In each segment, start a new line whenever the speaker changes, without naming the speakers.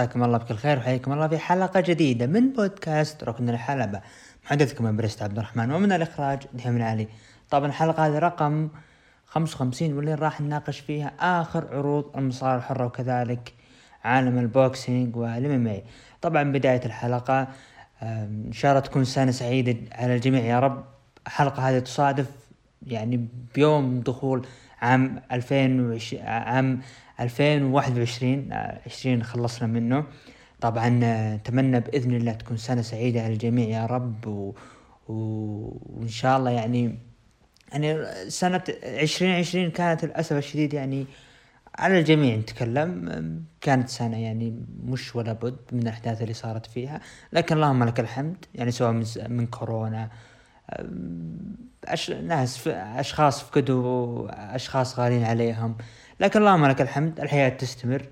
مساكم الله بكل خير وحياكم الله في حلقة جديدة من بودكاست ركن الحلبة. محدثكم أبرست عبد الرحمن ومن الإخراج دحيم علي. طبعا الحلقة هذه رقم 55 واللي راح نناقش فيها آخر عروض المصارعة الحرة وكذلك عالم البوكسينج والإم طبعا بداية الحلقة إن شاء الله تكون سنة سعيدة على الجميع. يا رب الحلقة هذه تصادف يعني بيوم دخول عام 2020 عام 2021 20 خلصنا منه. طبعا نتمنى بإذن الله تكون سنة سعيدة على الجميع يا رب و... و... وإن شاء الله يعني يعني سنة عشرين عشرين كانت للأسف الشديد يعني على الجميع نتكلم. كانت سنة يعني مش ولا بد من الأحداث اللي صارت فيها. لكن اللهم لك الحمد يعني سواء من كورونا أش... ناس أشخاص فقدوا أشخاص غالين عليهم. لكن اللهم لك الحمد الحياة تستمر.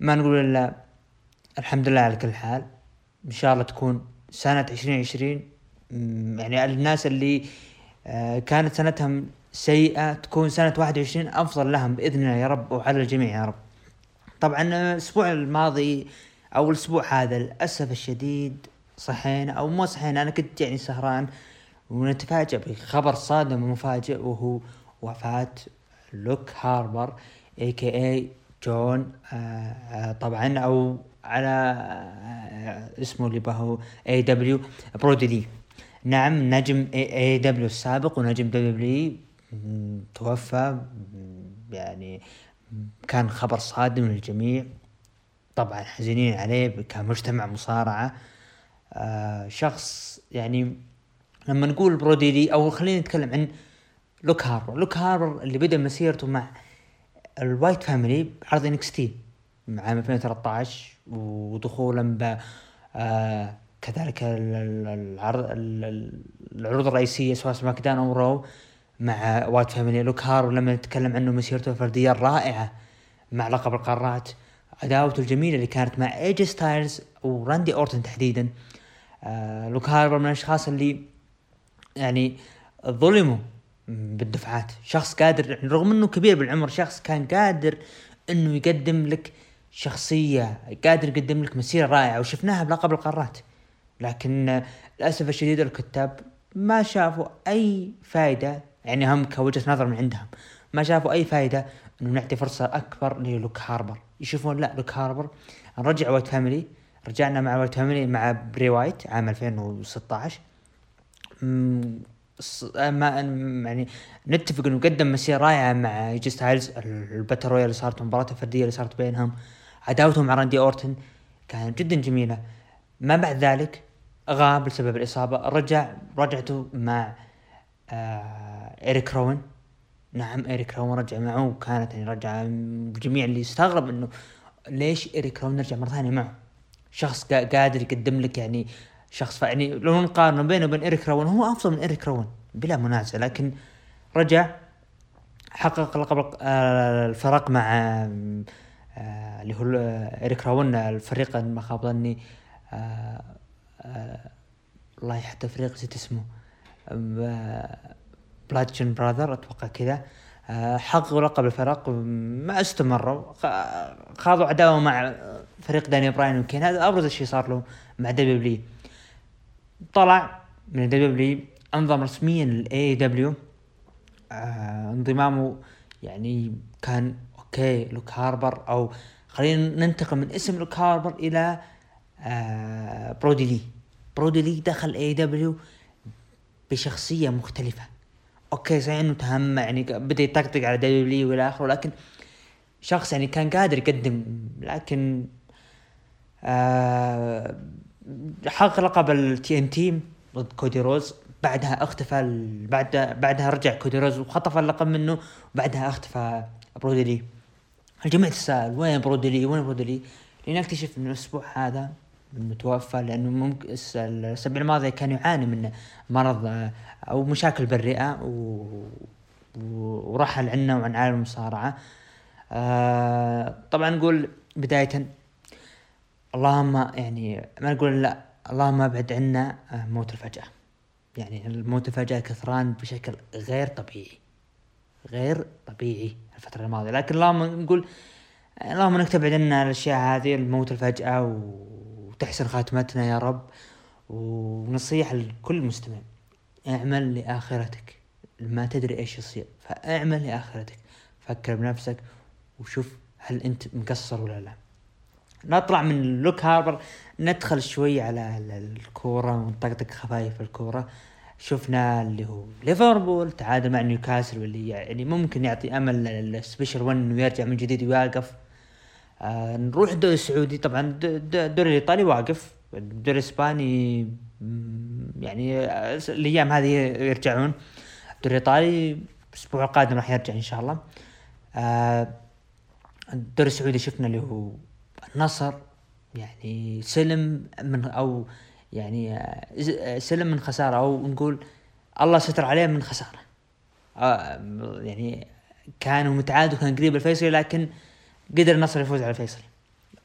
ما نقول إلا الحمد لله على كل حال. إن شاء الله تكون سنة عشرين عشرين. يعني الناس اللي آه، كانت سنتهم سيئة تكون سنة واحد وعشرين أفضل لهم بإذن الله يا رب وعلى الجميع يا رب. طبعا الأسبوع الماضي أو الأسبوع هذا للأسف الشديد صحينا أو مو صحينا أنا كنت يعني سهران ونتفاجأ بخبر صادم ومفاجئ وهو وفاة لوك هاربر اي كي اي جون آه، طبعا أو على آه، اسمه اللي هو اي دبليو برودي نعم نجم اي دبليو السابق ونجم دبليو توفى يعني كان خبر صادم للجميع. طبعا حزينين عليه كمجتمع مصارعة. آه شخص يعني لما نقول برودي لي أو خلينا نتكلم عن لوك هاربر. لوك هاربر اللي بدأ مسيرته مع ال Wyatt Family بعرض NXT عام 2013 ودخولا ب آه كذلك العرض العروض الرئيسية سواء SmackDown أو Raw مع Wyatt Family. لوك هاربر لما نتكلم عنه مسيرته الفردية الرائعة مع لقب القارات عداوته الجميلة اللي كانت مع AJ ستايلز وراندي أورتن تحديدا. آه لوك هاربر من الأشخاص اللي يعني ظلموا بالدفعات. شخص قادر يعني رغم إنه كبير بالعمر شخص كان قادر إنه يقدم لك شخصية قادر يقدم لك مسيرة رائعة وشفناها بلقب القارات. لكن للأسف الشديد الكتاب ما شافوا أي فائدة يعني هم كوجهة نظر من عندهم ما شافوا أي فائدة إنه نعطي فرصة أكبر للوك هاربر. يشوفون لا لوك هاربر نرجع Wyatt Family. رجعنا مع Wyatt Family مع براي وايت عام 2016 ما يعني نتفق إنه قدم مسيرة رائعة مع AJ ستايلز ال Battle Royal اللي صارت المباراه الفردية اللي صارت بينهم عداوتهم مع راندي أورتن كانت جدا جميلة. ما بعد ذلك غاب بسبب الإصابة رجع رجعته مع آه إيريك روان. نعم إيريك روان رجع معه وكانت يعني رجعة الجميع اللي استغرب إنه ليش إيريك روان رجع مرة ثانية معه. شخص قادر يقدم لك يعني شخص يعني لو نقارن بينه وبين إيريك روان هو أفضل من إيريك روان بلا منازع لكن رجع حقق لقب آه، الفرق مع آه، اللي هو إيريك روان الفريق ما خاب ظني آه، الله حتى فريق نسيت اسمه Bludgeon Brothers أتوقع كذا. حققوا لقب الفرق ما استمروا. خاضوا عداوة مع فريق داني براين وكين. هذا أبرز شيء صار له مع WWE طلع من ال WWE انضم رسميا لل AEW آه انضمامه يعني كان okay لوك هاربر أو خلينا ننتقل من اسم لوك هاربر إلى آه برودي لي برودي لي دخل AEW بشخصية مختلفة. Okay صحيح انه تهم يعني بدا يطقطق على WWE والى آخره. لكن شخص يعني كان قادر يقدم لكن آه حقق لقب ال TNT ضد كودي روز. بعدها اختفى بعد بعدها رجع كودي روز وخطف اللقب منه. وبعدها اختفى برودي لي الجميع تساءل وين برودلي وين برودلي لين اكتشف إنه الأسبوع هذا انه توفى لأنه ممكن الأسبوع الماضي كان يعاني من مرض أو مشاكل بالرئة و... ورحل عنا وعن عالم المصارعة. آه طبعا نقول بدايه اللهم يعني ما نقول لا اللهم أبعد عنا آه، موت الفجأة. يعني الموت الفجأة كثران بشكل غير طبيعي. غير طبيعي الفترة الماضية. لكن اللهم نقول اللهم انك تبعد عنا الأشياء هذه الموت الفجأة وتحسن خاتمتنا يا رب. ونصيحة لكل مستمع اعمل لآخرتك. ما تدري إيش يصير فاعمل لآخرتك. فكر بنفسك وشوف هل أنت مقصر ولا لا. نطلع من لوك هاربر ندخل شوي على الكورة ونطقطق خفايف الكورة. شفنا اللي هو ليفربول تعادل مع نيوكاسل واللي يعني ممكن يعطي أمل للسبيشال 1 إنه يرجع من جديد ويوقف. آه نروح الدوري السعودي. طبعا الدوري الإيطالي واقف. الدوري الإسباني يعني الأيام هذه يرجعون. الدوري الايطالي الأسبوع القادم راح يرجع إن شاء الله. آه الدوري السعودي شفنا اللي هو النصر يعني سلم من أو يعني آه، سلم من خسارة أو نقول الله ستر عليه من خسارة. آه يعني كان متعادل وكان قريب الفيصلي لكن قدر النصر يفوز على الفيصلي.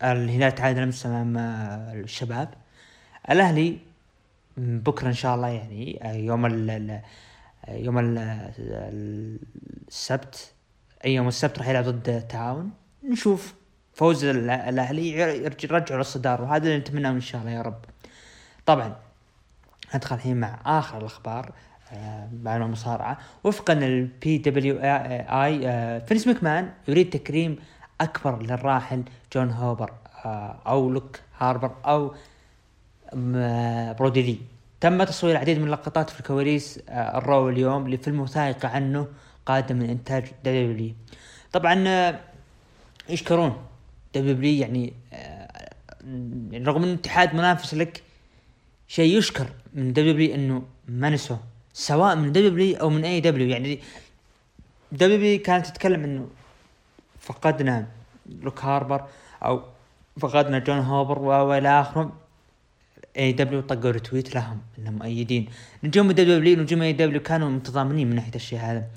الهلال تعادل أمس أمام آه، الشباب. الأهلي بكرة إن شاء الله يعني آه، يوم ال يوم السبت. أي يوم السبت راح يلعب ضد التعاون نشوف. فوز الأهلي يرجعوا للصداره وهذا اللي نتمناه إن شاء الله يا رب. طبعا ندخل الحين مع آخر الأخبار آه مع المصارعة. وفقا لل WWE فينس مكمان يريد تكريم أكبر للراحل جون هوبر آه أو لوك هاربر أو برودي لي. تم تصوير العديد من اللقطات في الكواليس آه ال Raw اليوم لفيلم وثائقي عنه قادم من إنتاج WWE طبعا آه يشكرون WWE يعني آه رغم إنه اتحاد منافس لك شيء يشكر من WWE إنه ما نسوا سواء من WWE أو من AEW يعني WWE كانت تتكلم إنه فقدنا لوك هاربر أو فقدنا جون هوبر وإلى آخره. AEW طقوا retweet لهم إنهم مؤيدين. نجوم دبليو نجوم اي دبليو كانوا متضامنين من ناحية الشيء هذا.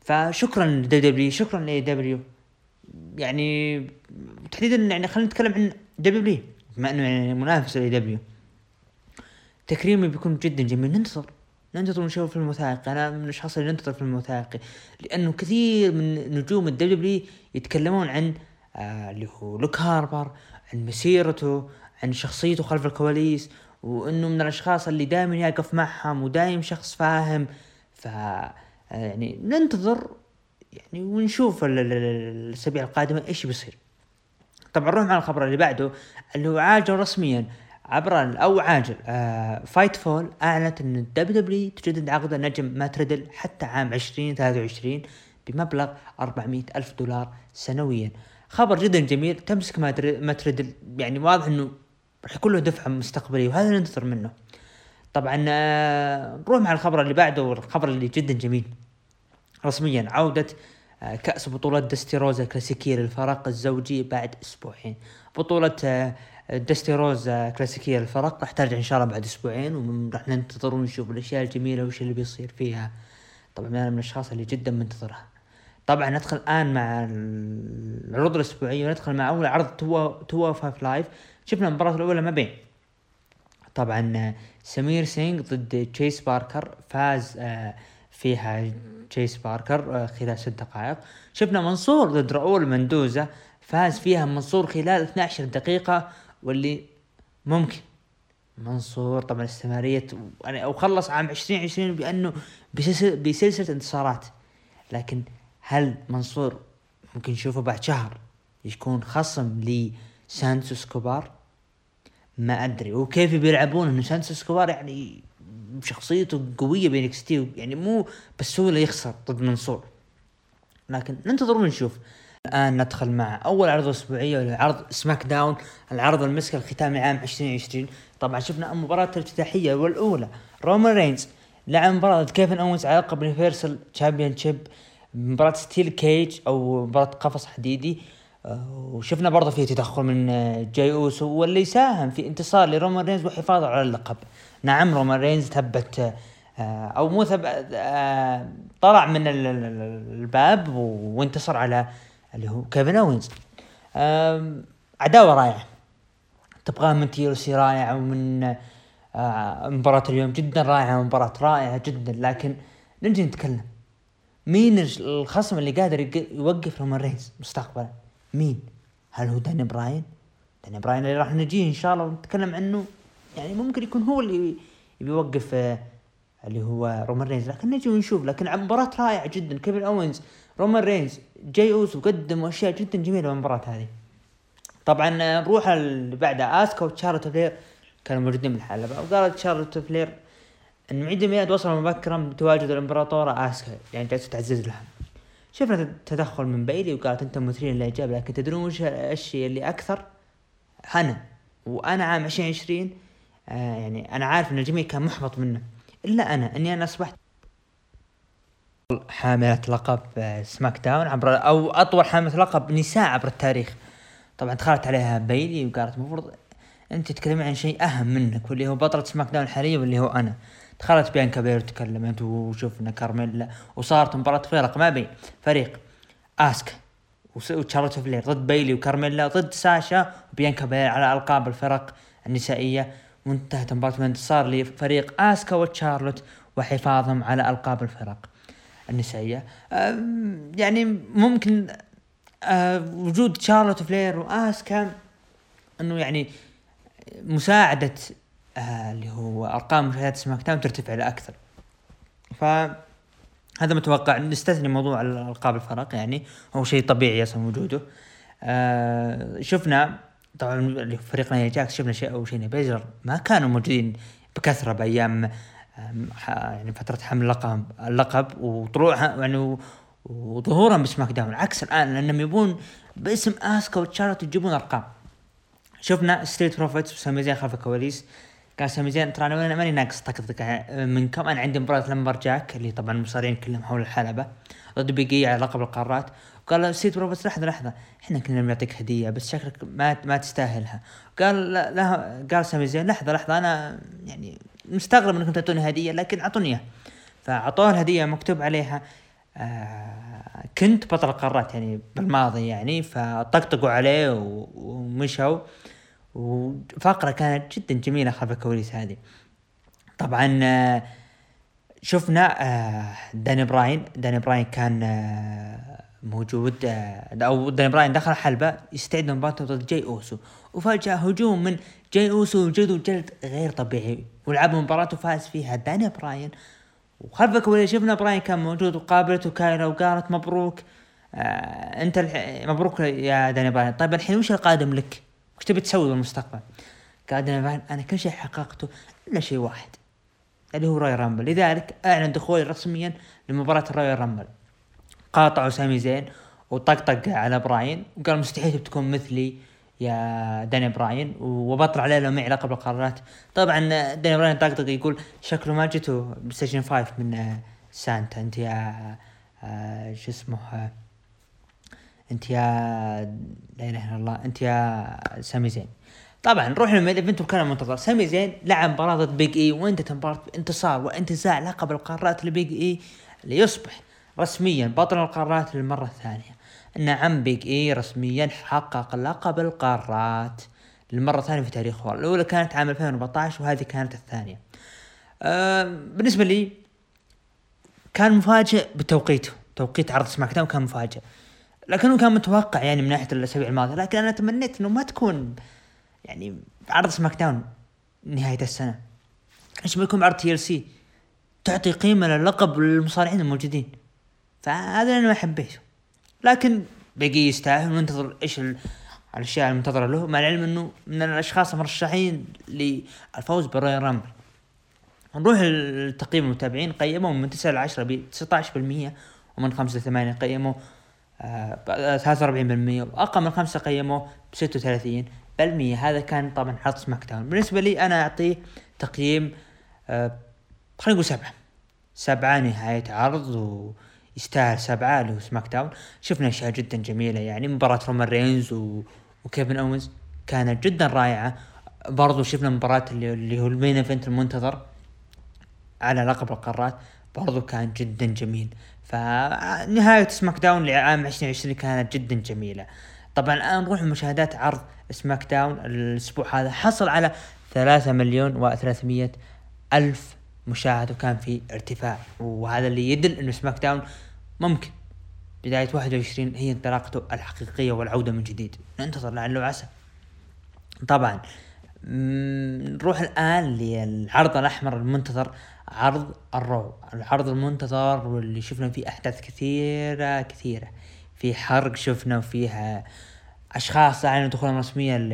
فشكرا لدبليو شكرا لاي دبليو يعني تحديدا يعني خلينا نتكلم عن WWE بما إنه يعني منافس ل AEW تكريمه بيكون جدا جميل. ننتظر. ننتظر نشوف فيلم وثائقي أنا من الأشخاص اللي ننتظر فيلم وثائقي لأنه كثير من نجوم ال WWE يتكلمون عن آه اللي هو لوك هاربر عن مسيرته عن شخصيته خلف الكواليس وإنه من الأشخاص اللي دائما يقف معهم ودائم شخص فاهم. ف آه، يعني ننتظر يعني ونشوف الأسابيع القادمة إيش بيصير. طبعا نروح مع الخبر اللي بعده اللي هو عاجل رسميا عبر أو عاجل آه Fightful أعلنت إن ال WWE تجدد عقد النجم مات ريدل حتى عام 2023 بمبلغ 400 ألف دولار سنويا. خبر جدا جميل تمسك مات ريدل يعني واضح إنه راح يكون له دفعة مستقبلية وهذا اللي ننتظر منه. طبعا آه نروح مع الخبر اللي بعده والخبر اللي جدا جميل. رسميا عودة آه كأس بطولة دستيروزا الكلاسيكية للفرق الزوجي بعد أسبوعين. بطولة آه دستي روز كلاسيكية للفرق راح ترجع إن شاء الله بعد أسبوعين وراح ننتظر ونشوف الأشياء الجميلة وش اللي بيصير فيها. طبعا أنا من الأشخاص اللي جدا منتظرها. طبعا ندخل الآن مع العروض الأسبوعية وندخل مع أول عرض Two O Five Live. شفنا المباراة الأولى ما بين. طبعا سمير سينغ ضد تشيس باركر فاز آه، فيها تشيس باركر آه، خلال ست دقائق. شفنا منصور ضد راؤول مندوزا فاز فيها منصور خلال 12 دقيقة واللي ممكن. منصور طبعا استمرارية يعني أو خلص عام 2020 بأنه بسلسلة, بسلسلة انتصارات. لكن هل منصور ممكن نشوفه بعد شهر يكون خصم لسانتوس إسكوبار؟ ما أدري. وكيف بيلعبون؟ انه سانتوس إسكوبار يعني شخصيته قوية ب NXT يعني مو بسهولة يخسر ضد منصور. لكن ننتظر ونشوف الآن ندخل مع أول عرض أسبوعية وهو عرض SmackDown العرض المسك الختامي عام 2020 طبعا شفنا المباراه الافتتاحية والأولى. رومان رينز لعب مباراة كيفن اونز على لقب Universal Championship مباراة steel cage أو مباراة قفص حديدي. آه، وشفنا برضه في تدخل من آه، جاي أوسو واللي ساهم في انتصار لرومان رينز وحفاظه على اللقب. نعم رومان رينز ثبت آه، أو مو ثبت طلع من الباب وانتصر على اللي هو كيفن أوينز. عداوة رائعة. تبغاه من تيروسي رائع ومن آه مباراة اليوم جدا رائعة مباراة رائعة جدا. لكن نجي نتكلم. مين الخصم اللي قادر يوقف رومان رينز مستقبلا؟ مين؟ هل هو داني براين؟ داني براين اللي راح نجيه إن شاء الله ونتكلم عنه. يعني ممكن يكون هو اللي بيوقف آه، اللي هو رومان رينز. لكن نجي ونشوف. لكن مباراة رائعة جدا. كيفن أوينز رومان رينز جاي أوسو قدموا أشياء جدا جميلة بالمباراة هذه. طبعا آه، نروح اللي بعدها أسكا وتشارلوت فلير كانوا موجودين بالحلبة. وقالت شارلوت فلير إن عيد الميلاد وصل مبكرا بتواجد الإمبراطورة أسكا. يعني جالسة تعزز لها. شفنا تدخل من بايلي وقالت أنتم مثيرين للاعجاب لكن تدرون وش الشيء اللي أكثر؟ أنا. وأنا عام 2020 آه يعني أنا عارف إن الجميع كان محبط منه. إلا أنا إني أنا أصبحت حاملة لقب آه، SmackDown عبر أو أطول حاملة لقب نساء عبر التاريخ. طبعا دخلت عليها بايلي وقالت المفروض أنت تتكلمين عن شيء أهم منك واللي هو بطلة SmackDown الحالية واللي هو أنا. دخلت بيانكا بيلير تكلمت وشفنا كارميلا وصارت مباراة فرق ما بين فريق اسكا وتشارلوت فلير ضد بايلي وكارميلا ضد ساشا وبيانكا بيلير على ألقاب الفرق النسائية. وانتهت المباراة بانتصار لفريق آسكا وتشارلوت وحفاظهم على ألقاب الفرق النسائية. يعني ممكن وجود شارلوت فلير وآسكا إنه يعني مساعدة آه اللي هو أرقام مشاهدات سماك داون ترتفع لاكثر ف هذا متوقع. نستثني موضوع القاب الفرق يعني هو شيء طبيعي أصلا وجوده آه شفنا طبعا فريق نايا جاكس شفنا شاينا أو شاينا بيزلر ما كانوا موجودين بكثرة بأيام يعني فترة حمل اللقب اللقب وطلوعها يعني وظهورهم ب SmackDown عكس الآن لأنهم يبون باسم آسكا وتشارلوت يجيبون أرقام. شفنا Street Profits وسامي زين خلف الكواليس. قال سامي زين. ترى أنا ماني ناقص طقطقه منكم أنا عندي مباراة lumberjack اللي طبعا المصارعين كلهم حول الحلبة. ضد بيج إي على لقب القارات. قال Street Profits لحظه لحظة. إحنا كنا بنعطيك هدية بس شكلك ما ما تستاهلها. قال لا, لا قال سامي زين لحظه لحظة. أنا يعني مستغرب إنكم تعطوني هدية لكن أعطوني إياها. فاعطوه الهدية مكتوب عليها آه كنت بطل القارات يعني بالماضي يعني. فطقطقوا عليه ومشوا. وفقرة كانت جدا جميلة خلف الكواليس هذه. طبعا آه شفنا آه داني براين داني براين كان آه موجود أو داني براين دخل حلبة يستعد لمباراته ضد جاي أوسو. وفجأة هجوم من جاي أوسو وجلده جلد غير طبيعي. ولعب مباراة وفاز فيها داني براين وخلف الكواليس شفنا براين كان موجود وقابلته كايلا وقالت مبروك آه أنت مبروك يا داني براين طيب الحين وش القادم لك؟ وش تبي تسوي بالمستقبل؟ قال براين أنا كل شيء حققته إلا شيء واحد اللي هو رويال رامبل لذلك أعلن دخولي رسميا لمباراة الرويال رامبل قاطعه سامي زين وطقطق على براين وقال مستحيل تكون مثلي يا داني براين وبطل عليه لو معي لقب القارات. طبعا داني براين طقطق يقول شكله ما جته بلايستيشن 5 من سانتا أنت يا آه، شو اسمه آه، انت يا لا إله إلا الله انت يا سامي زين. طبعا نروح لل main event وكان منتظر. سامي زين لعب مباراة ضد بيج اي وانتهت المباراه بانتصار وانتزاع لقب القارات لبيج اي ليصبح رسميا بطل القارات للمرة الثانية. نعم بيج اي رسميا حقق لقب القارات للمرة الثانية في تاريخه الأولى كانت عام 2014 وهذه كانت الثانية. أه بالنسبة لي كان مفاجئ بتوقيته. توقيت عرض سماك داون كان مفاجئ. لكنه كان متوقع يعني من ناحية الأسابيع الماضية لكن أنا تمنيت أنه ما تكون يعني عرض سماك داون نهاية السنة. إيش بيكون عرض TLC تعطي قيمة للقب للمصارعين الموجودين. فهذا أنا ما حبيته. لكن بيج اي يستاهل وننتظر إيش الأشياء المنتظرة له مع العلم إنه من الأشخاص المرشحين للفوز بالرويال رامبل. نروح لتقييم المتابعين قيموا من 9 ل 10 ب 19% ومن 5 ل 8 قيموا 43% وأقل من 5 قيموا ب 36 بالمية هذا كان طبعا عرض سماك داون بالنسبة لي أنا اعطيه تقييم آه خلينا نقول سبعة. سبعة نهاية عرض و يستاهل سبعة هو سماك داون شفنا أشياء جدا جميلة يعني مباراة رومان رينز و... وكيفن أوينز كانت جدا رائعة. برضو شفنا مباراة اللي, اللي هو ال main event المنتظر على لقب القارات برضو كان جدا جميل. فنهاية سماك داون لعام 2020 كانت جدا جميلة. طبعا الآن نروح لمشاهدات عرض سماك داون الأسبوع هذا حصل على ثلاثة مليون وثلاثمية ألف مشاهد وكان في ارتفاع. وهذا اللي يدل إنه سماك داون ممكن بداية 21 هي انطلاقته الحقيقية والعودة من جديد. ننتظر لعل وعسى. طبعا نروح الآن للعرض الأحمر المنتظر. عرض الرو العرض المنتظر واللي شفنا فيه أحداث كثيرة كثيرة. في حرق شفنا فيها أشخاص أعلنوا دخولهم رسميا ل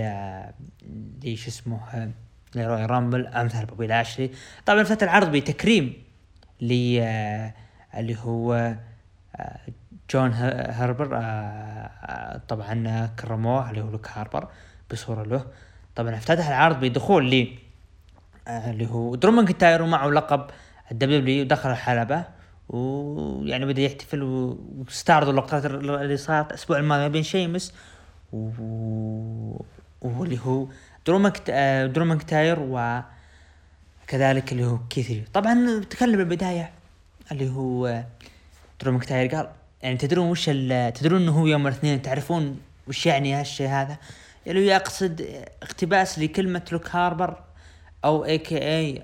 اسمه للرويال رامبل أمثال بوبي لاشلي طبعا فتح العرض بتكريم ل اللي هو جون هوبر آه، طبعا كرموه اللي هو لوك هاربر بصورة له. طبعا افتتح العرض بدخول ل آه، اللي هو درو ماكنتاير ومعه لقب الدبليو ودخل الحلبة ويعني بدأ يحتفل واستعرضوا اللقطات اللي صارت الأسبوع الماضي بين شيمس و... واللي هو درو مكت... آه، درو ماكنتاير وكذلك اللي هو كيث لي طبعا تكلم البداية اللي هو درو ماكنتاير قال يعني تدرون وش تدرون إنه هو يوم الاثنين تعرفون وش يعني هالشيء هذا؟ اللي يقصد اقتباس لكلمة لوك هاربر أو a.k.a.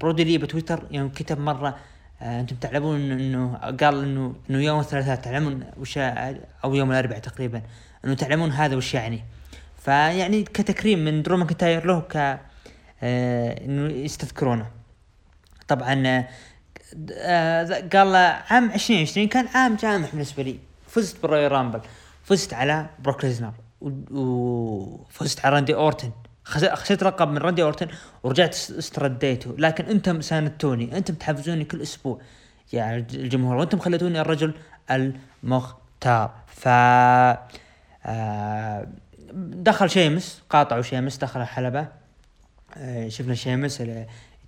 برودي لي بتويتر. يوم كتب مرة آه أنتم تعلمون إنه قال إنه إنه يوم الثلاثاء تعلمون وش أو يوم الأربعاء تقريبا إنه تعلمون هذا وش يعني. فيعني كتكريم من درو ماكنتاير له ك آه إنه يستذكرونه. طبعا آه قال عام 2020 كان عام جامح بالنسبة لي. فزت بالرويال رامبل فزت على بروك ليزنر وفزت على راندي أورتن. خسرت لقب من راندي أورتن ورجعت استرديته. لكن أنتم ساندتوني. أنتم تحفزوني كل أسبوع. يا الجمهور. وأنتم خليتوني الرجل المختار ف آه، دخل شيمس قاطعه شيمس دخل الحلبة. آه، شفنا شيمس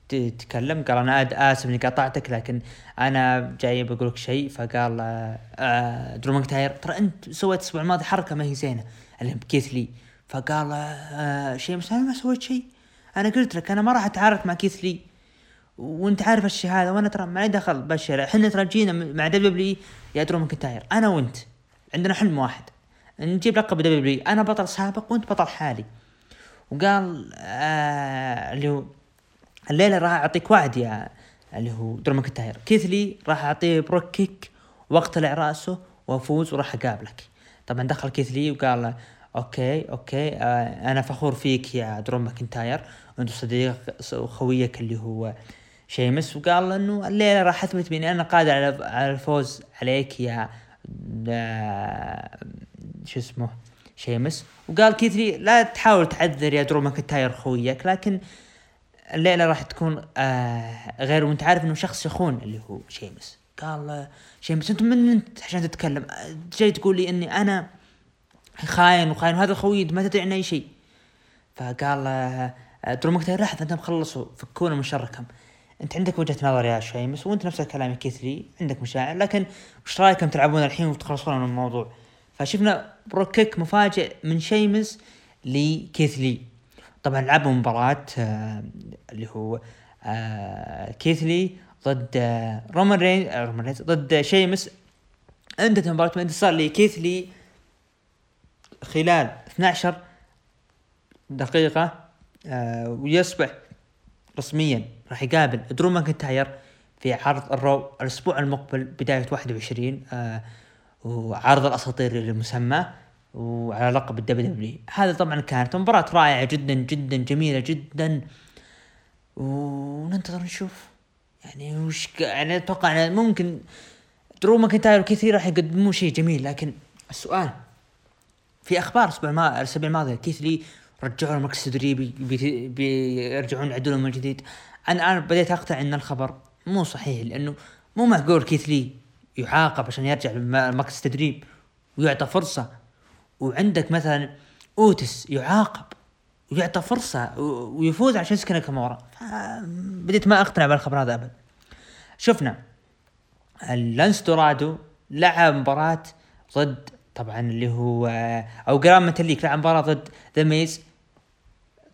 تتكلم قال أنا آسف إني قطعتك لكن أنا جاي بقول لك شيء. فقال آه درو ماكنتاير ترى أنت سويت الأسبوع الماضي حركة ما هي زينة. اللي بكيث لي. فقال آه شيء بس أنا ما سويت شيء. أنا قلت لك أنا ما راح اتعارك مع كيث لي. وأنت عارف الشيء هذا؟ وأنا ترى ما لي دخل بالشيء إحنا ترى جينا مع دبليو يا درو ماكنتاير أنا وأنت. عندنا حلم واحد. نجيب لقب دبليو أنا بطل سابق وأنت بطل حالي. وقال آه اللي هو الليلة راح أعطيك وعد يا اللي هو درو ماكنتاير كيث لي راح أعطيه Brogue Kick واقتلع راسه وأفوز وراح أقابلك. طبعا دخل كيث لي وقال okay okay. آه أنا فخور فيك يا درو ماكنتاير. وانت صديق وخويك اللي هو شيمس. وقال إنه الليلة راح أثبت بإني أنا قادر على الفوز عليك يا آه، شو اسمه شيمس. وقال كيثلي لا تحاول تعذر يا درو ماكنتاير خويك لكن الليلة راح تكون آه غير. وأنت عارف إنه شخص يخون اللي هو شيمس. قال شيمس أنت من أنت عشان تتكلم؟ جاي تقول لي إني أنا خاين وخاين وهذا خوي ما تدري عنه أي شيء. فقال آه درو ماكنتاير لحظه أنتم خلصوا فكونا من شركم أنت عندك وجهة نظر يا شيمس وأنت نفس الكلام كيث لي عندك مشاعر لكن وش رأيكم تلعبون الحين وتخلصون من الموضوع؟ فشفنا Brogue Kick مفاجئ من شيمس لكيث لي طبعا لعبوا مباراة آه اللي هو آه كيثلي ضد آه رومان رين رومان رينز ضد شيمس. انتهت مباراة بانتصار لكيثلي خلال 12 دقيقة آه ويصبح رسميا راح يقابل درو ماكنتاير في عرض الرو الأسبوع المقبل بداية 21 آه وعرض الأساطير المسمى وعلى لقب ال WW هذا طبعا كانت مباراة رائعة جدا جدا جميلة جدا. وننتظر نشوف يعني وش يعني أتوقع ممكن درو ماكنتاير كثير راح يقدمون شيء جميل لكن السؤال في أخبار الأسبوع الماضي الأسبوع الماضي كيث لي رجعوا المركز التدريبي بيرجعون يعدلون من جديد. أنا الان بديت أقتنع إن الخبر مو صحيح لأنه مو معقول كيث لي يعاقب عشان يرجع لمركز التدريب ويعطى فرصة. وعندك مثلا أوتيس يعاقب ويعطى فرصة ويفوز على شينسكي ناكامورا بديت ما أقتنع بالخبر هذا ابدا. شفنا لينس دورادو لعب مباراة ضد طبعا اللي هو أو جراند ميتاليك لعب مباراة ضد ذا ميز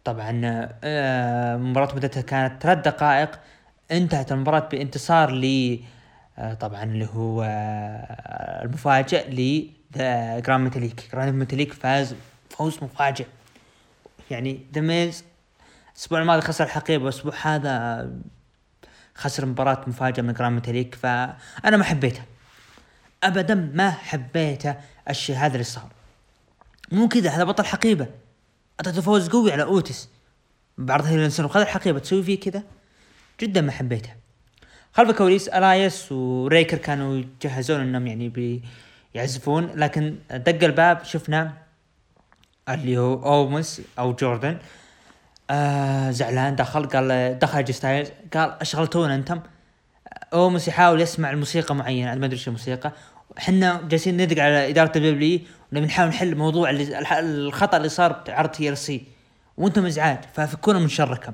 طبعا آه، مباراة مدتها كانت ثلاث دقائق. انتهت المباراة بانتصار ل آه، طبعا اللي هو آه، المفاجئ ل جراند ميتاليك جراند ميتاليك فاز فوز مفاجئ. يعني ذا ميز الأسبوع الماضي خسر الحقيبة والأسبوع هذا خسر مباراة مفاجئة من جراند ميتاليك فأنا ما حبيتها. ابدا ما حبيته الشيء هذا اللي صار. مو كذا هذا بطل حقيبة. أعطيته فوز قوي على أوتيس بعرض Hell in a Cell وخذ الحقيبة تسوي فيه كذا؟ جدا ما حبيته. خلف الكواليس إلايس ورايكر كانوا يجهزون إنهم يعني بيعزفون لكن دق الباب شفنا اللي هو أوموس أو جوردن آه زعلان دخل قال دخل AJ ستايلز قال اشغلتون أنتم؟ أوموس يحاول يسمع الموسيقى معينة ما أدري إيش الموسيقى. إحنا جالسين ندق على إدارة ال W ونبي نحاول نحل موضوع الخطأ اللي صار بعرض TLC وأنتم إزعاج ففكونا من شركم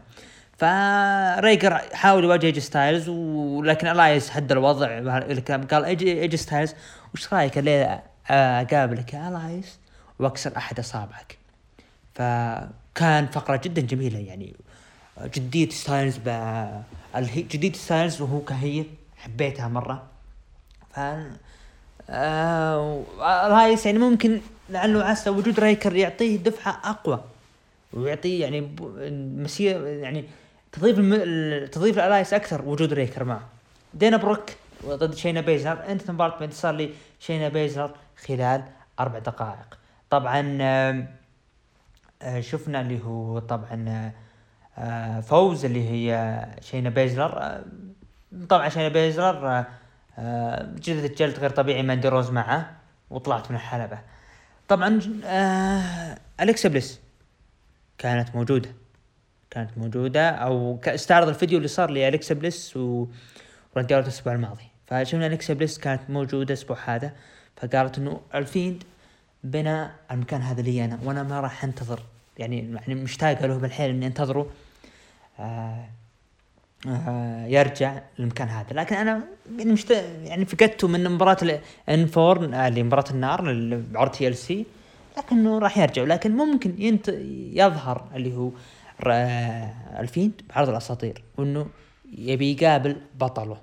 فرايكر حاول يواجه AJ ستايلز ولكن إلايس هدى الوضع الكلام قال AJ ستايلز وش رأيك الليلة أقابلك يا إلايس وأكسر أحد أصابعك؟ فكان فقرة جدا جميلة يعني. جدية ستايلز ب جدية ستايلز وهو كهيل حبيتها مرة. ف آه... رايس يعني ممكن لعله عسى وجود ريكر يعطيه دفعة أقوى. ويعطيه يعني مسير يعني تضيف الم... تضيف الالايس أكثر وجود ريكر معه. دينا بروك ضد شينا بيزر. أنت مباراة لي شينا بيزلر خلال أربع دقائق. طبعا آه، شفنا اللي هو طبعا آه، فوز اللي هي شينا بيزلر طبعا شينا بيزلر جلدت جلد غير طبيعي ماندي روز معه وطلعت من الحلبة. طبعا أليكسا بليس كانت موجودة. كانت موجودة أو استعرض الفيديو اللي صار لأليكسا بليس وراندي الأسبوع الماضي. فشفنا أليكسا بليس كانت موجودة الأسبوع هذا فقالت إنه الفيند بنى المكان هذا لي أنا وأنا ما راح أنتظر. يعني يعني مشتاق له بالحيل إني أنتظره. آه آه يرجع للمكان هذا. لكن أنا يعني مشت... يعني فقدته من مباراة ال Inferno اللي مباراة النار بعرض TLC لكنه راح يرجع. لكن ممكن ينت... يظهر اللي هو الفيند بعرض الأساطير وإنه يبي يقابل بطله.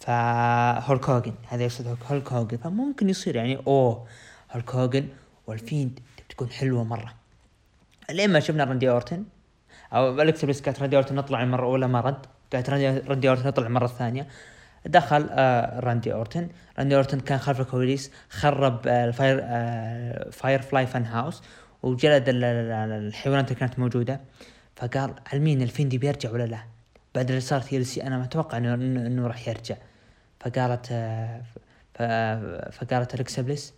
فهولك هوجن هذا يقصد هولك هوجن. فممكن يصير يعني أوه هولك هوجن والفيند تكون حلوة مرة. لين ما شفنا راندي أورتن أو الكس بليس كانت راندي أورتن نطلع المره الاولى ما رد. كانت راندي أورتن نطلع المره الثانية دخل آه راندي أورتن. راندي أورتن كان خلف الكواليس خرب آه الفاير آه فاير فلاي فان هاوس وجلد الحيوانات اللي كانت موجودة. فقال علمين الفيندي بيرجع ولا لا؟ بعد اللي صار في TLC أنا ما أتوقع انه انه راح يرجع. فقالت فقالت أليكسا بليس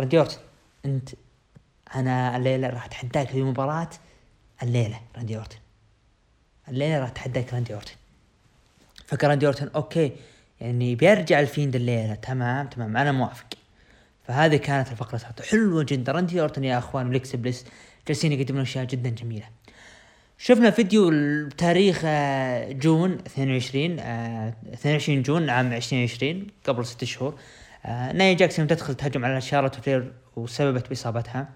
راندي أنت أنا الليلة راح أتحداك في مباراه الليلة راندي أورتن. الليلة راح أتحداك راندي أورتن. فقال راندي أورتن okay يعني بيرجع الفيند الليلة تمام تمام أنا موافق. فهذه كانت الفقرة حلوة جدا. راندي أورتن يا أخوان وأليكسا بليس جالسين يقدمون أشياء جدا جميلة. شفنا فيديو بتاريخ آه، June 22 22 آه، June عام 2020 قبل ست شهور. آه، نايا جاكس تدخل تهجم على شارلوت فلير وسببت بإصابتها.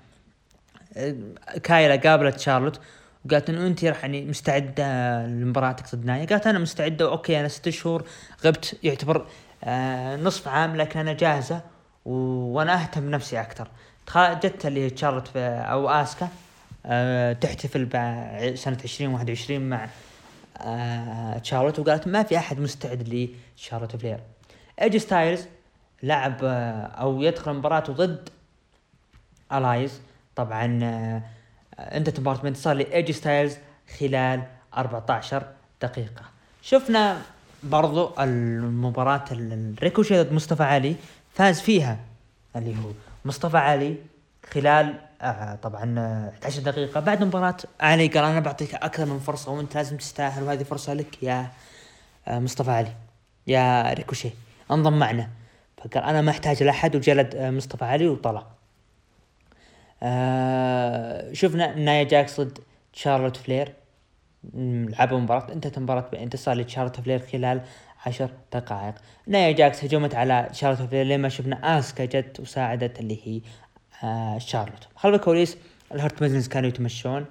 كايلا قابلت شارلوت وقالت إنه انت راح يعني مستعدة لمباراتك ضد نايا. قالت أنا مستعدة okay أنا ست شهور غبت يعتبر نصف عام لكن أنا جاهزة وأنا أهتم بنفسي أكثر. جت اللي هي شارلوت أو آسكا أه تحتفل سنة عشرين واحد وعشرين مع أه شارلوت وقالت ما في أحد مستعد لشارلوت فلير. أي جي ستايلز لعب أه أو يدخل مباراته ضد إلايس. طبعا أه انتهت مباراة بانتصار لأي جي ستايلز خلال 14 دقيقة. شفنا برضو المباراة الريكوشي ضد مصطفى علي فاز فيها اللي هو مصطفى علي خلال آه طبعا 11 آه، دقيقة بعد مباراة. علي قال أنا بعطيك أكثر من فرصة وأنت لازم تستاهل وهذه فرصة لك يا آه مصطفى علي يا ريكوشي. انضم معنا. فقال أنا ما أحتاج لاحد وجلد آه مصطفى علي وطلع. آه شفنا نايا جاكس ضد شارلوت فلير. لعبوا مباراة انتهت المباراة بانتصار لشارلوت فلير خلال عشر دقائق. نايا جاكس هجمت على شارلوت فلير لما شفنا آسكا جت وساعدت اللي هي آه شارلوت. خلف الكواليس ال Hurt Business كانوا يتمشون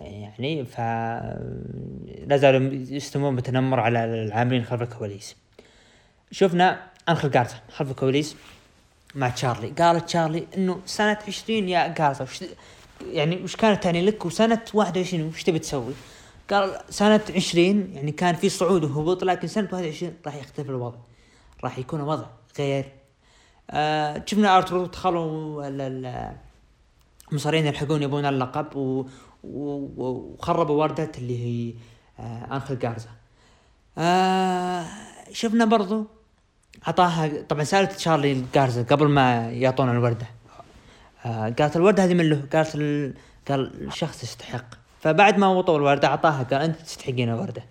يعني ف لا زالوا يستمرون بالتنمر على العاملين خلف الكواليس. شفنا انخل جارزا خلف الكواليس مع تشارلي. قالت تشارلي إنه سنة عشرين يا جارزا وش يعني وش كانت تعني لك واحد وعشرين وش تبي تسوي؟ قال سنة عشرين يعني كان في صعود وهبوط لكن واحد وعشرين راح يختلف الوضع. راح يكون وضع غير. آه شفنا ارترو دخلوا المصارين يلحقون يبون اللقب و... و... وخربوا وردة اللي هي آه انخل جارزا. آه شفنا برضو عطاها طبعا سألت شارلي جارزا قبل ما يعطون الوردة. آه قالت الوردة هذه من له قالت ال... قال الشخص يستحق. فبعد ما وطوا الوردة أعطاها قال أنت تستحقين الوردة.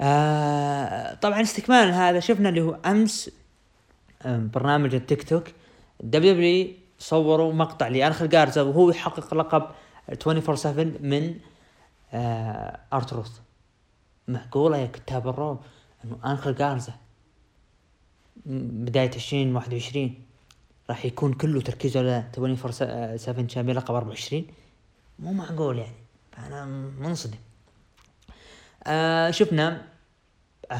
آه طبعا استكمالا هذا شفنا اللي هو أمس برنامج التيك توك. WW صوروا مقطع لأنخل جارزا وهو يحقق لقب 24 7 من آه R-Truth معقولة يا كتاب العرض إنه أنخل جارزا بداية عشرين واحد وعشرين. راح يكون كله تركيزه على 24 7 شامل لقب 24 مو معقول يعني. فأنا منصدم. آه شفنا آه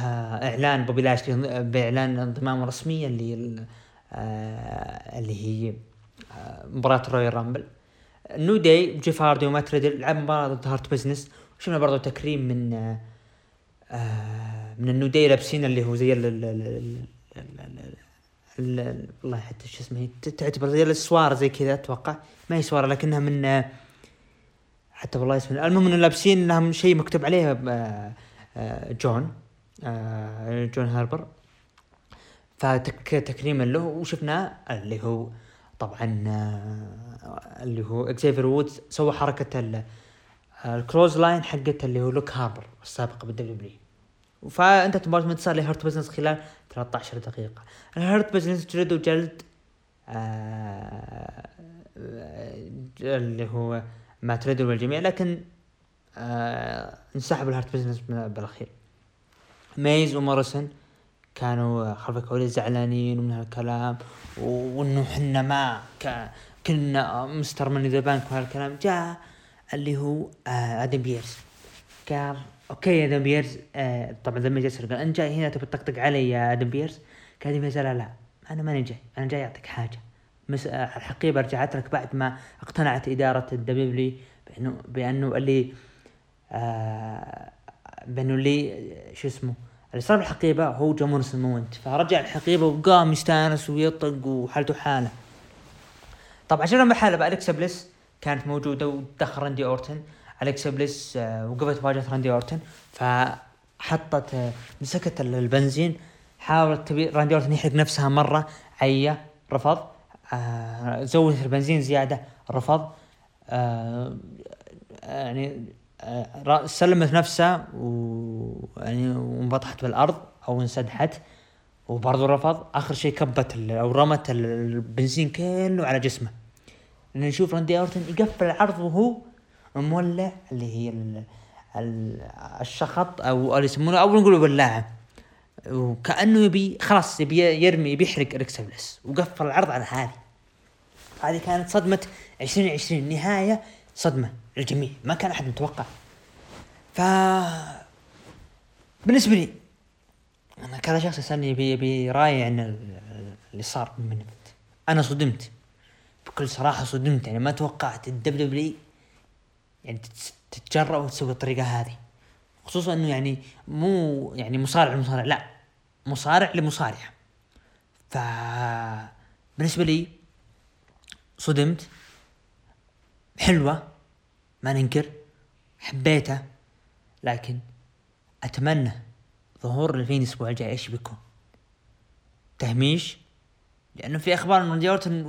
إعلان بوبي لاشلي بإعلان انضمام رسمي اللي آه اللي هي آه مباراة Royal Rumble New Day جيف هاردي ومات ريدل لعب مباراة ضد Hurt Business وشفنا برضو تكريم من آه آه من ال New Day لابسين اللي هو زي والله حتى شو اسمه تعتبر زي السوار زي كذا أتوقع. ما هي سواره لكنها من حتى والله اسمه المهم إنه لابسين لهم شيء مكتوب عليه آه آه جون آه جون هوبر. فتكريما له وشفناه اللي هو طبعا اللي هو إكزيفير وودز سوى حركة ال clothesline حقت اللي هو لوك هاربر السابق بال WW فانتهت بانتصار ل Hurt Business خلال 13 دقيقة. ال Hurt Business جلد وجلد آه اللي هو مات ريدل والجميع لكن آه انسحب ال Hurt Business بالأخير. ميز وموريسون كانوا خلف الكواليس زعلانين ومن هالكلام وإنه حنا ما كنا Mr. Money in the Bank وهالكلام جاء اللي هو آه آدم بيرس قال أوكي يا آدم بيرس. آه طبعا ذا ميز قال أنت جاي هنا تبي تطقطق علي يا آدم بيرس؟ قال آدم بيرس لا لا أنا ماني جاي أنا جاي أعطيك حاجة. مس... الحقيبه رجعت لك بعد ما اقتنعت إدارة ال W بأنه بأنه اللي آه بأنه اللي شو اسمه اللي صار بالحقيبة هو جون موريسون فرجع الحقيبة وقام يستانس ويطق وحالته حالة. طبعا عشان محل بقى الكسا بليس كانت موجودة ودخل راندي أورتن. الكسا بليس آه وقفت واجهت راندي أورتن فحطت آه مسكت البنزين حاولت تبي راندي أورتن يحرق نفسها مرة عيا رفض. آه زودت البنزين زيادة رفض. يعني سلمت نفسها ويعني وانبطحت بالأرض أو انسدحت وبرضه رفض. آخر شيء كبت أو رمت البنزين كله على جسمه. نشوف راندي أورتن يقفل العرض وهو مولع اللي هي الشخط أو اللي يسمونه أو نقول بلاعه وكأنه يبي خلاص يبي يرمي يبي يحرق الكسبلس وقفل العرض على هذه. هذه كانت صدمة 2020 نهاية صدمة للجميع. ما كان أحد متوقع. ف بالنسبة لي أنا كذا شخص يسألني بي برايي عن اللي صار من أنا صدمت. بكل صراحة صدمت. يعني ما توقعت. الدب دبليو يعني تتجرأ وتسوي الطريقة هذه. خصوصا إنه يعني مو يعني مصارع لمصارع لا مصارع لمصارع. ف بالنسبة لي صدمت حلوة ما ننكر حبيتها لكن أتمنى ظهور ال Fiend الأسبوع الجاي إيش بيكون؟ تهميش؟ لأنه في أخبار ان راندي اورتن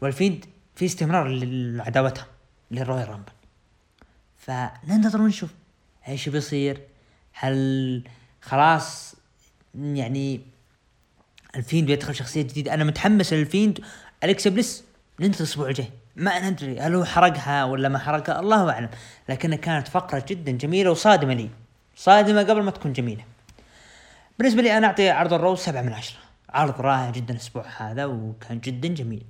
وال Fiend في استمرار لعداوتها. لل Royal Rumble. فننتظر ونشوف إيش بيصير؟ هل خلاص يعني ال Fiend بيدخل شخصية جديدة؟ أنا متحمس لل Fiend. اليكسا بليس ننتظر الأسبوع الجاي. ما ندري هل هو حرقها ولا ما حرقها الله أعلم. لكنها كانت فقرة جدا جميلة وصادمة لي. صادمة قبل ما تكون جميلة. بالنسبة لي أنا أعطي عرض ال Raw سبعة من عشرة. عرض رائع جدا الأسبوع هذا وكان جدا جميل.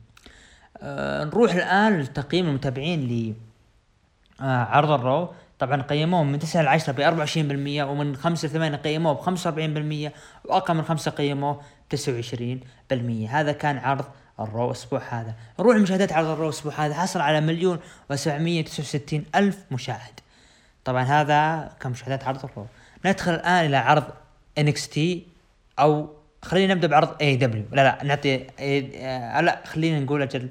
أه نروح الآن لتقييم المتابعين ل آه عرض ال Raw. طبعا قيموهم من 9 ل 10 ب 24% ومن 5 ل 8 قيموه ب 45% وأقل من 5 قيموه ب 29% هذا كان عرض ال Raw الأسبوع هذا. نروح لمشاهدات عرض ال Raw الأسبوع هذا. حصل على مليون و769 ألف مشاهد. طبعا هذا كمشاهدات عرض ال Raw؟ ندخل الآن إلى عرض NXT أو خلينا نبدأ بعرض AEW. لا لا نعطي آه لا خلينا نقول أجل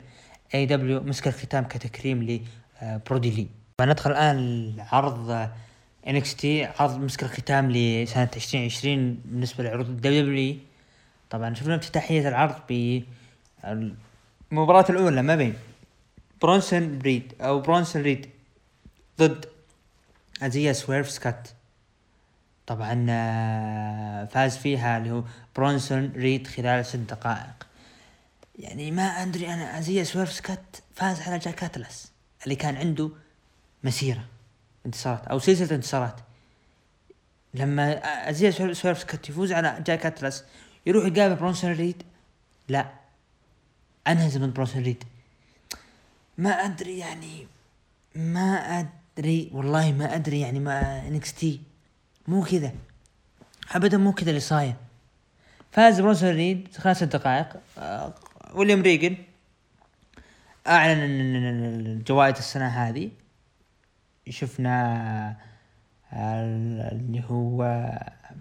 AEW مسك الختام كتكريم لبرودي لي فندخل الآن لعرض NXT عرض مسك الختام لسنة 2020 بالنسبة لعروض ال WWE طبعا شفنا افتتاحية العرض ب المباراة الأولى ما بين برونسون ريد أو برونسون ريد ضد أزايا سويرف سكوت طبعا آه، فاز فيها اللي هو برونسون ريد خلال ست دقائق. يعني ما أدري أنا أزايا سويرف سكوت فاز على جيك أتلس اللي كان عنده مسيرة انتصارات أو سلسلة انتصارات. لما أزايا سويرف سكوت يفوز على جيك أتلس يروح يقابل برونسون ريد؟ لا. انهزم من برونسون ريد. ما أدري يعني ما أدري والله ما أدري يعني ما NXT. مو كذا. ابدا مو كذا اللي صاير. فاز برونسون ريد خلال ست دقائق. آه، ويليام ريجال أعلن جوائز السنة هذه شفنا اللي هو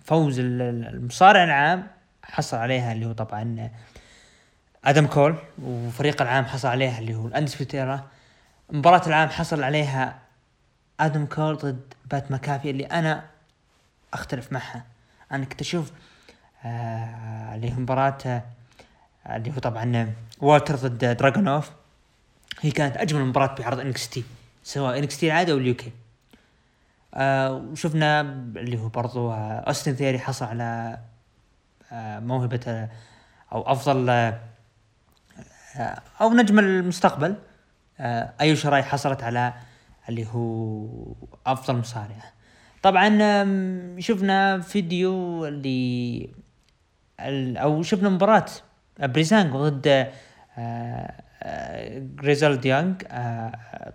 فوز المصارع العام حصل عليها اللي هو طبعا آدم كول وفريق العام حصل عليها اللي هو ال Undisputed Era مباراة العام حصل عليها آدم كول ضد بات مكافي اللي أنا أختلف معها. أنا كنت أشوف آه اللي هو مباراة آه اللي هو طبعا والتر ضد دراجونوف هي كانت أجمل مباراة بعرض NXT سواء NXT العادة أو ال UK آه وشفنا اللي هو برضو آه اوستن ثيوري حصل على آه موهبة آه أو أفضل آه أو نجم المستقبل. آه ايو شراي حصلت على اللي هو أفضل مصارعة طبعا شفنا فيديو اللي أو شفنا مباراة Breezango ضد Grizzled Young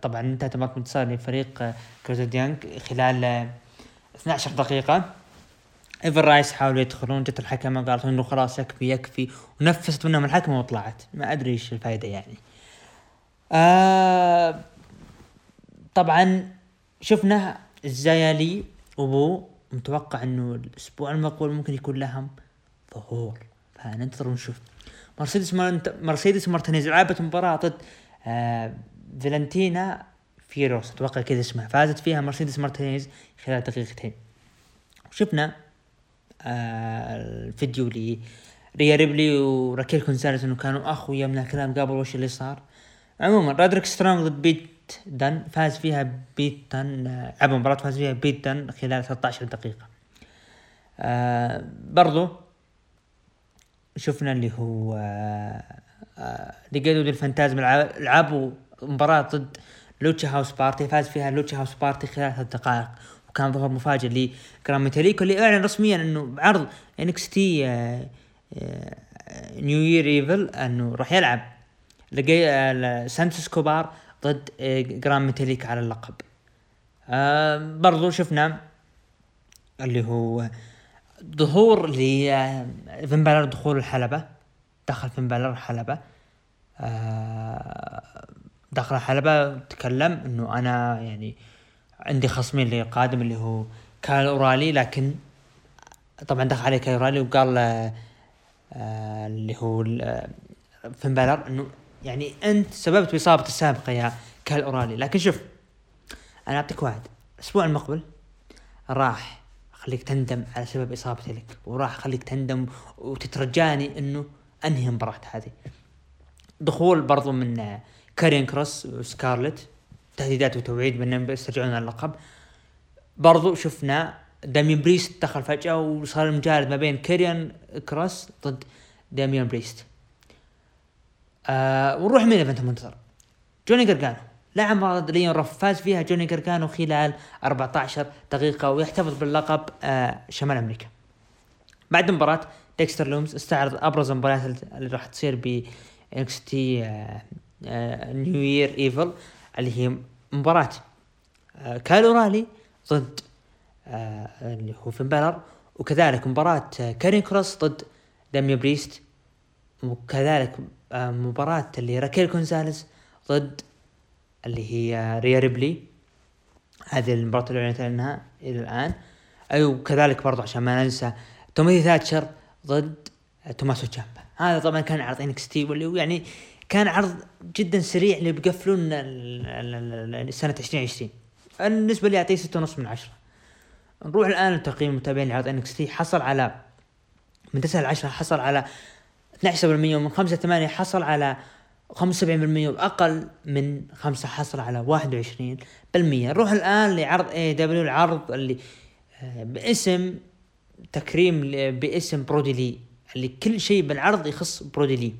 طبعا انتهت مباراة انتصار لفريق Grizzled Young خلال 12 دقيقة. Ever-Rise حاولوا يدخلون جت الحكمة قالت إنه خلاص يكفي يكفي ونفست منهم الحكمة وطلعت. ما أدري إيش الفائدة يعني. آه طبعا شفنا زيا لي وبوا متوقع إنه الأسبوع المقبل ممكن يكون لهم ظهور فننتظر ونشوف. مرسيدس مرسيدس مارتينيز لعبت مباراة ضد آه فالنتينا فيروس. أتوقع كذا اسمها. فازت فيها مرسيدس مارتينيز خلال دقيقتين. شفنا آه الفيديو لي ريا ريبلي وراكيل كونزاليز إنه كانوا اخويا من الكلام قبل وش اللي صار. عموما رودريك سترونج ضد بيت دن فاز فيها بيت دن لعب مباراة فاز فيها بيت دن خلال 13 دقيقة. آه برضو شفنا اللي هو آه آه Legado del Fantasma لعبوا مباراة ضد Lucha House Party فاز فيها Lucha House Party خلال ثلاث دقائق وكان ظهور مفاجئ لجران ميتاليك و اللي أعلن رسميا إنه بعرض NXT New Year's Evil إنه راح يلعب لقي آه سانتوس اسكوبار ضد جران ميتاليك على اللقب. آه برضو شفنا اللي هو ظهور لفين بالور دخول الحلبة دخل فين بالور الحلبة. آه دخل الحلبة تكلم إنه أنا يعني عندي خصمين اللي قادم اللي هو كايل أورالي لكن طبعا دخل عليه كايل أورالي وقال آه اللي هو فين بالر إنه يعني أنت سببت بإصابة السابقة يا كايل أورالي. لكن شوف أنا أعطيك واحد الأسبوع المقبل راح أخليك تندم على سبب إصابتي لك وراح أخليك تندم وتترجاني إنه أنهي المباراة هذه. دخول برضو من كارين كروس وسكارلت تهديدات وتوعيد بأنهم بيسترجعون اللقب. برضو شفنا داميان بريست دخل فجأة وصار المجالد ما بين كارين كروس ضد داميان بريست. آه ونروح main event منتظر جوني جرجانو. لعب ضد ليون راف فاز فيها جوني جرجانو خلال 14 دقيقة ويحتفظ باللقب آه شمال أمريكا. بعد المباراة ديكستر لوميس استعرض أبرز المباريات اللي راح تصير ب T New Year's Evil اللي هي مباراة آه كايل اورايلي ضد آه اللي هو فين بالور وكذلك مباراة كارين كروس ضد داميان بريست وكذلك مباراة اللي راكيل كونزاليز ضد اللي هي ريا ريبلي. هذه المباراة اللي أعلنت عنها أي أيوة وكذلك برضو عشان ما ننسى تيموثي ثاتشر ضد توماسو تشامبا. هذا طبعا كان عرض NXT واللي يعني كان عرض جدا سريع اللي بيقفلون سنة 2020 بالنسبة لي أعطيه ستة ونص من عشرة. نروح الآن لتقييم المتابعين لعرض NXT. حصل على من 9 ل 10 حصل على 12% ومن 5 ل 8 حصل على 75% وأقل من 5 حصل على 21% نروح الآن لعرض AEW العرض اللي آه، باسم تكريم باسم برودي لي اللي كل شيء بالعرض يخص برودي لي.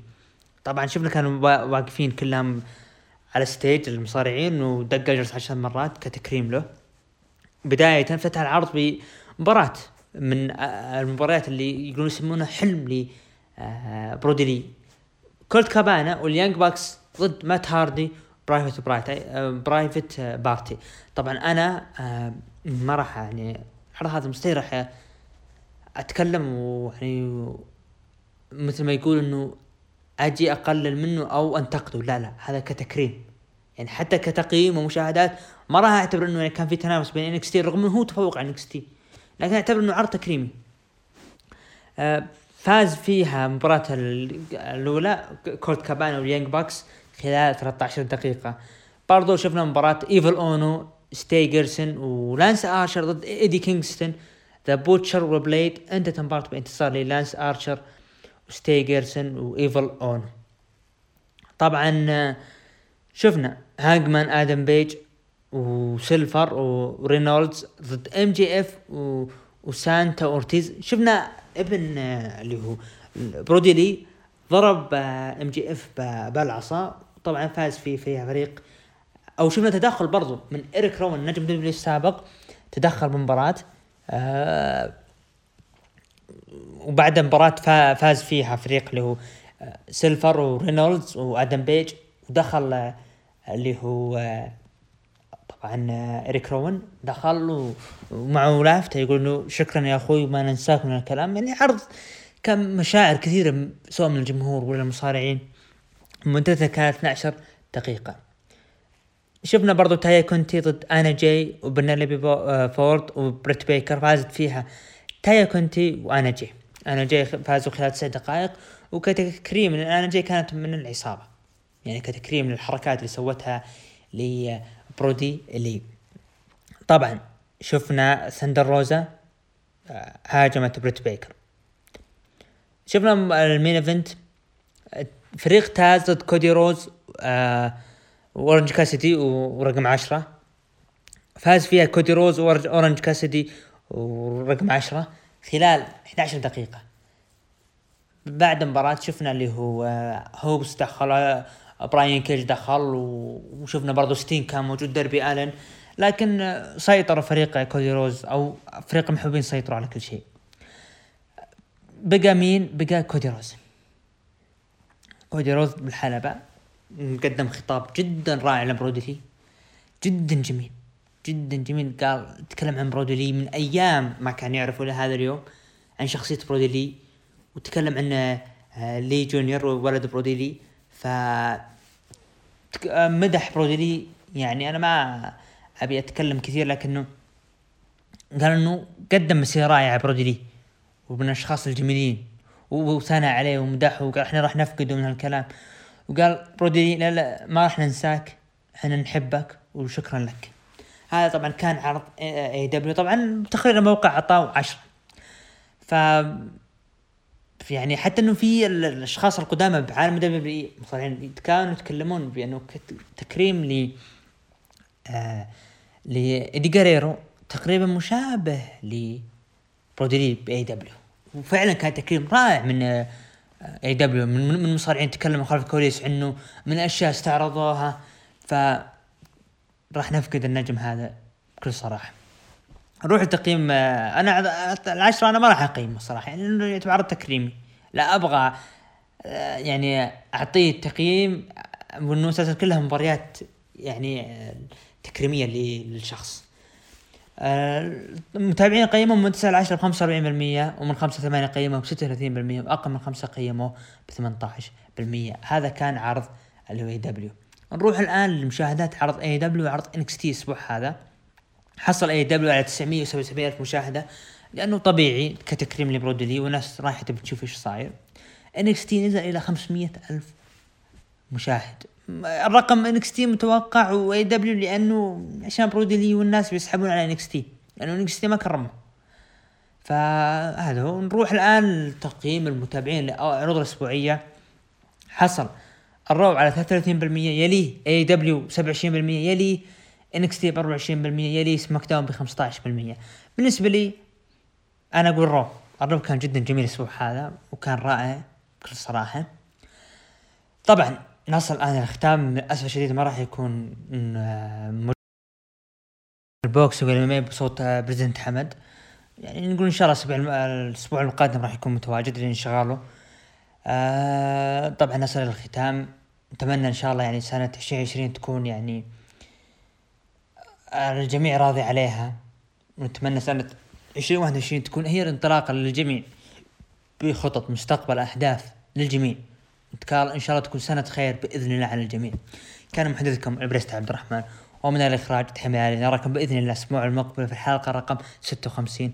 طبعا شفنا كانوا واقفين كلهم على stage المصارعين ودق جلس عشر مرات كتكريم له. بداية فتح العرض بمباراة من المباريات اللي يقولون يسمونها حلم لي آه، كولت كابانا وال Young Bucks ضد مات هاردي Private Party Private Party. طبعا أنا آه، ما راح يعني العرض هذا مستحيل راح أتكلم ويعني مثل ما يقول إنه أجي أقلل منه أو أنتقده. لا لا هذا كتكريم. يعني حتى كتقييم ومشاهدات ما راح أعتبر إنه يعني كان في تنافس بين NXT رغم إنه هو تفوق على NXT لكن أعتبر إنه عرض تكريمي. آه فاز فيها مباراة الأولى كولت كابانا وال Young Bucks خلال 13 دقيقة. برضو شفنا مباراة إيفل أونو ستو جريسون ولانس آرشر ضد إيدي كينغستون. The Butcher و Blade أنتهت المباراة بانتصار للانس آرشر وستو جريسون وايفل أونو. طبعا شفنا هانجمان آدم بيج وسيلفر ورينولدز ضد MJF وسانتانا أورتيز. شفنا ابن اللي هو برودي لي ضرب MJF بالعصا. طبعا فاز في في فريق أو شفنا تدخل برضو من ايريك روان نجم WWE السابق تدخل بمباراة آه وبعد مباراة فاز فيها فريق اللي هو سيلفر ورينولدز وأدم بيج ودخل آه، اللي هو آه، آه، إريك روان. دخل ومعه لافته يقول له شكرا يا أخوي ما ننساك من الكلام. يعني عرض كان مشاعر كثيرة سواء من الجمهور ولا المصارعين. مدتها كانت 12 دقيقة. شفنا برضو تايا كونتي ضد أنا جاي وبناليبي فورد وبريت بيكر فازت فيها تايا كونتي وأنا جاي. أنا جاي فازوا خلال تسع دقائق. وكتكريم أنا جاي كانت من العصابة. يعني كتكريم للحركات اللي سوتها لبرودي اللي طبعا شفنا ثندر روزا آه، هاجمت بريت بيكر. شفنا ال Main Event. فريق تاز ضد كودي رودز آه واورنج كاسيدي ورقم عشرة. فاز فيها كودي رودز واورنج كاسيدي ورقم عشرة خلال 11 دقيقة. بعد المباراة شفنا اللي هو هوبس دخل براين كيج دخل وشفنا برضو ستينج كان موجود داربي آلن. لكن سيطر فريق كودي رودز أو فريق المحبين سيطروا على كل شيء. بقى مين؟ بقى كودي رودز. كودي رودز بالحلبة قدم خطاب جدا رائع لبرودي لي جدا جميل. جدا جميل. قال تكلم عن برودي لي من أيام ما كان يعرفه لهذا اليوم عن شخصية برودي لي وتكلم عن آه، لي جونيور ولد برودي لي ف مدح برودي لي يعني أنا ما أبي أتكلم كثير لكنه قال إنه قدم مسيرة رائعة برودي لي ومن الأشخاص الجميلين وثنى عليه ومدحه وقال إحنا راح نفقده من هالكلام. وقال برودي لي لا لا ما راح ننساك إحنا نحبك وشكرا لك. هذا طبعا كان عرض AEW طبعا تقريبا موقع عطاه عشرة. ف يعني حتى إنه في الأشخاص القدامى بعالم WWE مصارعين كانوا يتكلمون بأنه تكريم ل آه لايدي جيريرو تقريبا مشابه ل برودي لي ب AEW. وفعلا كان تكريم رائع من آه AEW. من من المصارعين تكلموا خلف الكواليس عنه من أشياء استعرضوها. ف راح نفقد النجم هذا بكل صراحة. نروح التقييم آه، أنا العشرة أنا ما راح اقيمه صراحة يعني إنه يعتبر تكريمي. لا أبغى آه، يعني أعطيه تقييم وانه أساسا كلها مباريات يعني آه، تكريمية للشخص. المتابعين قيموا من 9 ل 10 ب 45% ومن 5 ل 8 قيموا ب 36% وأقل من 5 قيموا ب 18% هذا كان عرض اللي هو AEW نروح الآن لمشاهدات عرض AEW وعرض NXT الأسبوع هذا. حصل AEW على 977 ألف مشاهدة لأنه طبيعي كتكريم لبرودي لي والناس رايحة تبي تشوف إيش صاير. NXT نزل إلى 500 ألف مشاهد. الرقم NXT متوقع و AEW لأنه عشان برودي لي والناس بيسحبون على NXT لأنه NXT ما كرمه. فهذا هو. نروح الآن لتقييم المتابعين للعروض الأسبوعية. حصل ال Raw على 33% يليه AEW 27% يليه NXT ب 24% يليه SmackDown ب 15% بالنسبة لي أنا أقول Raw ال Raw كان جدا جميل الأسبوع هذا وكان رائع بكل صراحة. طبعا نصل الآن الختام. للأسف الشديد ما راح يكون البوكس والام بصوت بريزنت حمد. يعني نقول إن شاء الله الأسبوع الأسبوع القادم راح يكون متواجد لانشغاله. آه طبعا نصل الختام. نتمنى إن شاء الله يعني سنة عشرين تكون يعني الجميع راضي عليها. ونتمنى سنة عشرين واحد وعشرين تكون هي الانطلاقة للجميع بخطط مستقبل أهداف للجميع. إن شاء الله تكون سنة خير بإذن الله على الجميع. كان محدثكم البريست عبد الرحمن. ومن الإخراج تحمي علي. نراكم بإذن الله الأسبوع المقبل في الحلقة رقم ستة وخمسين.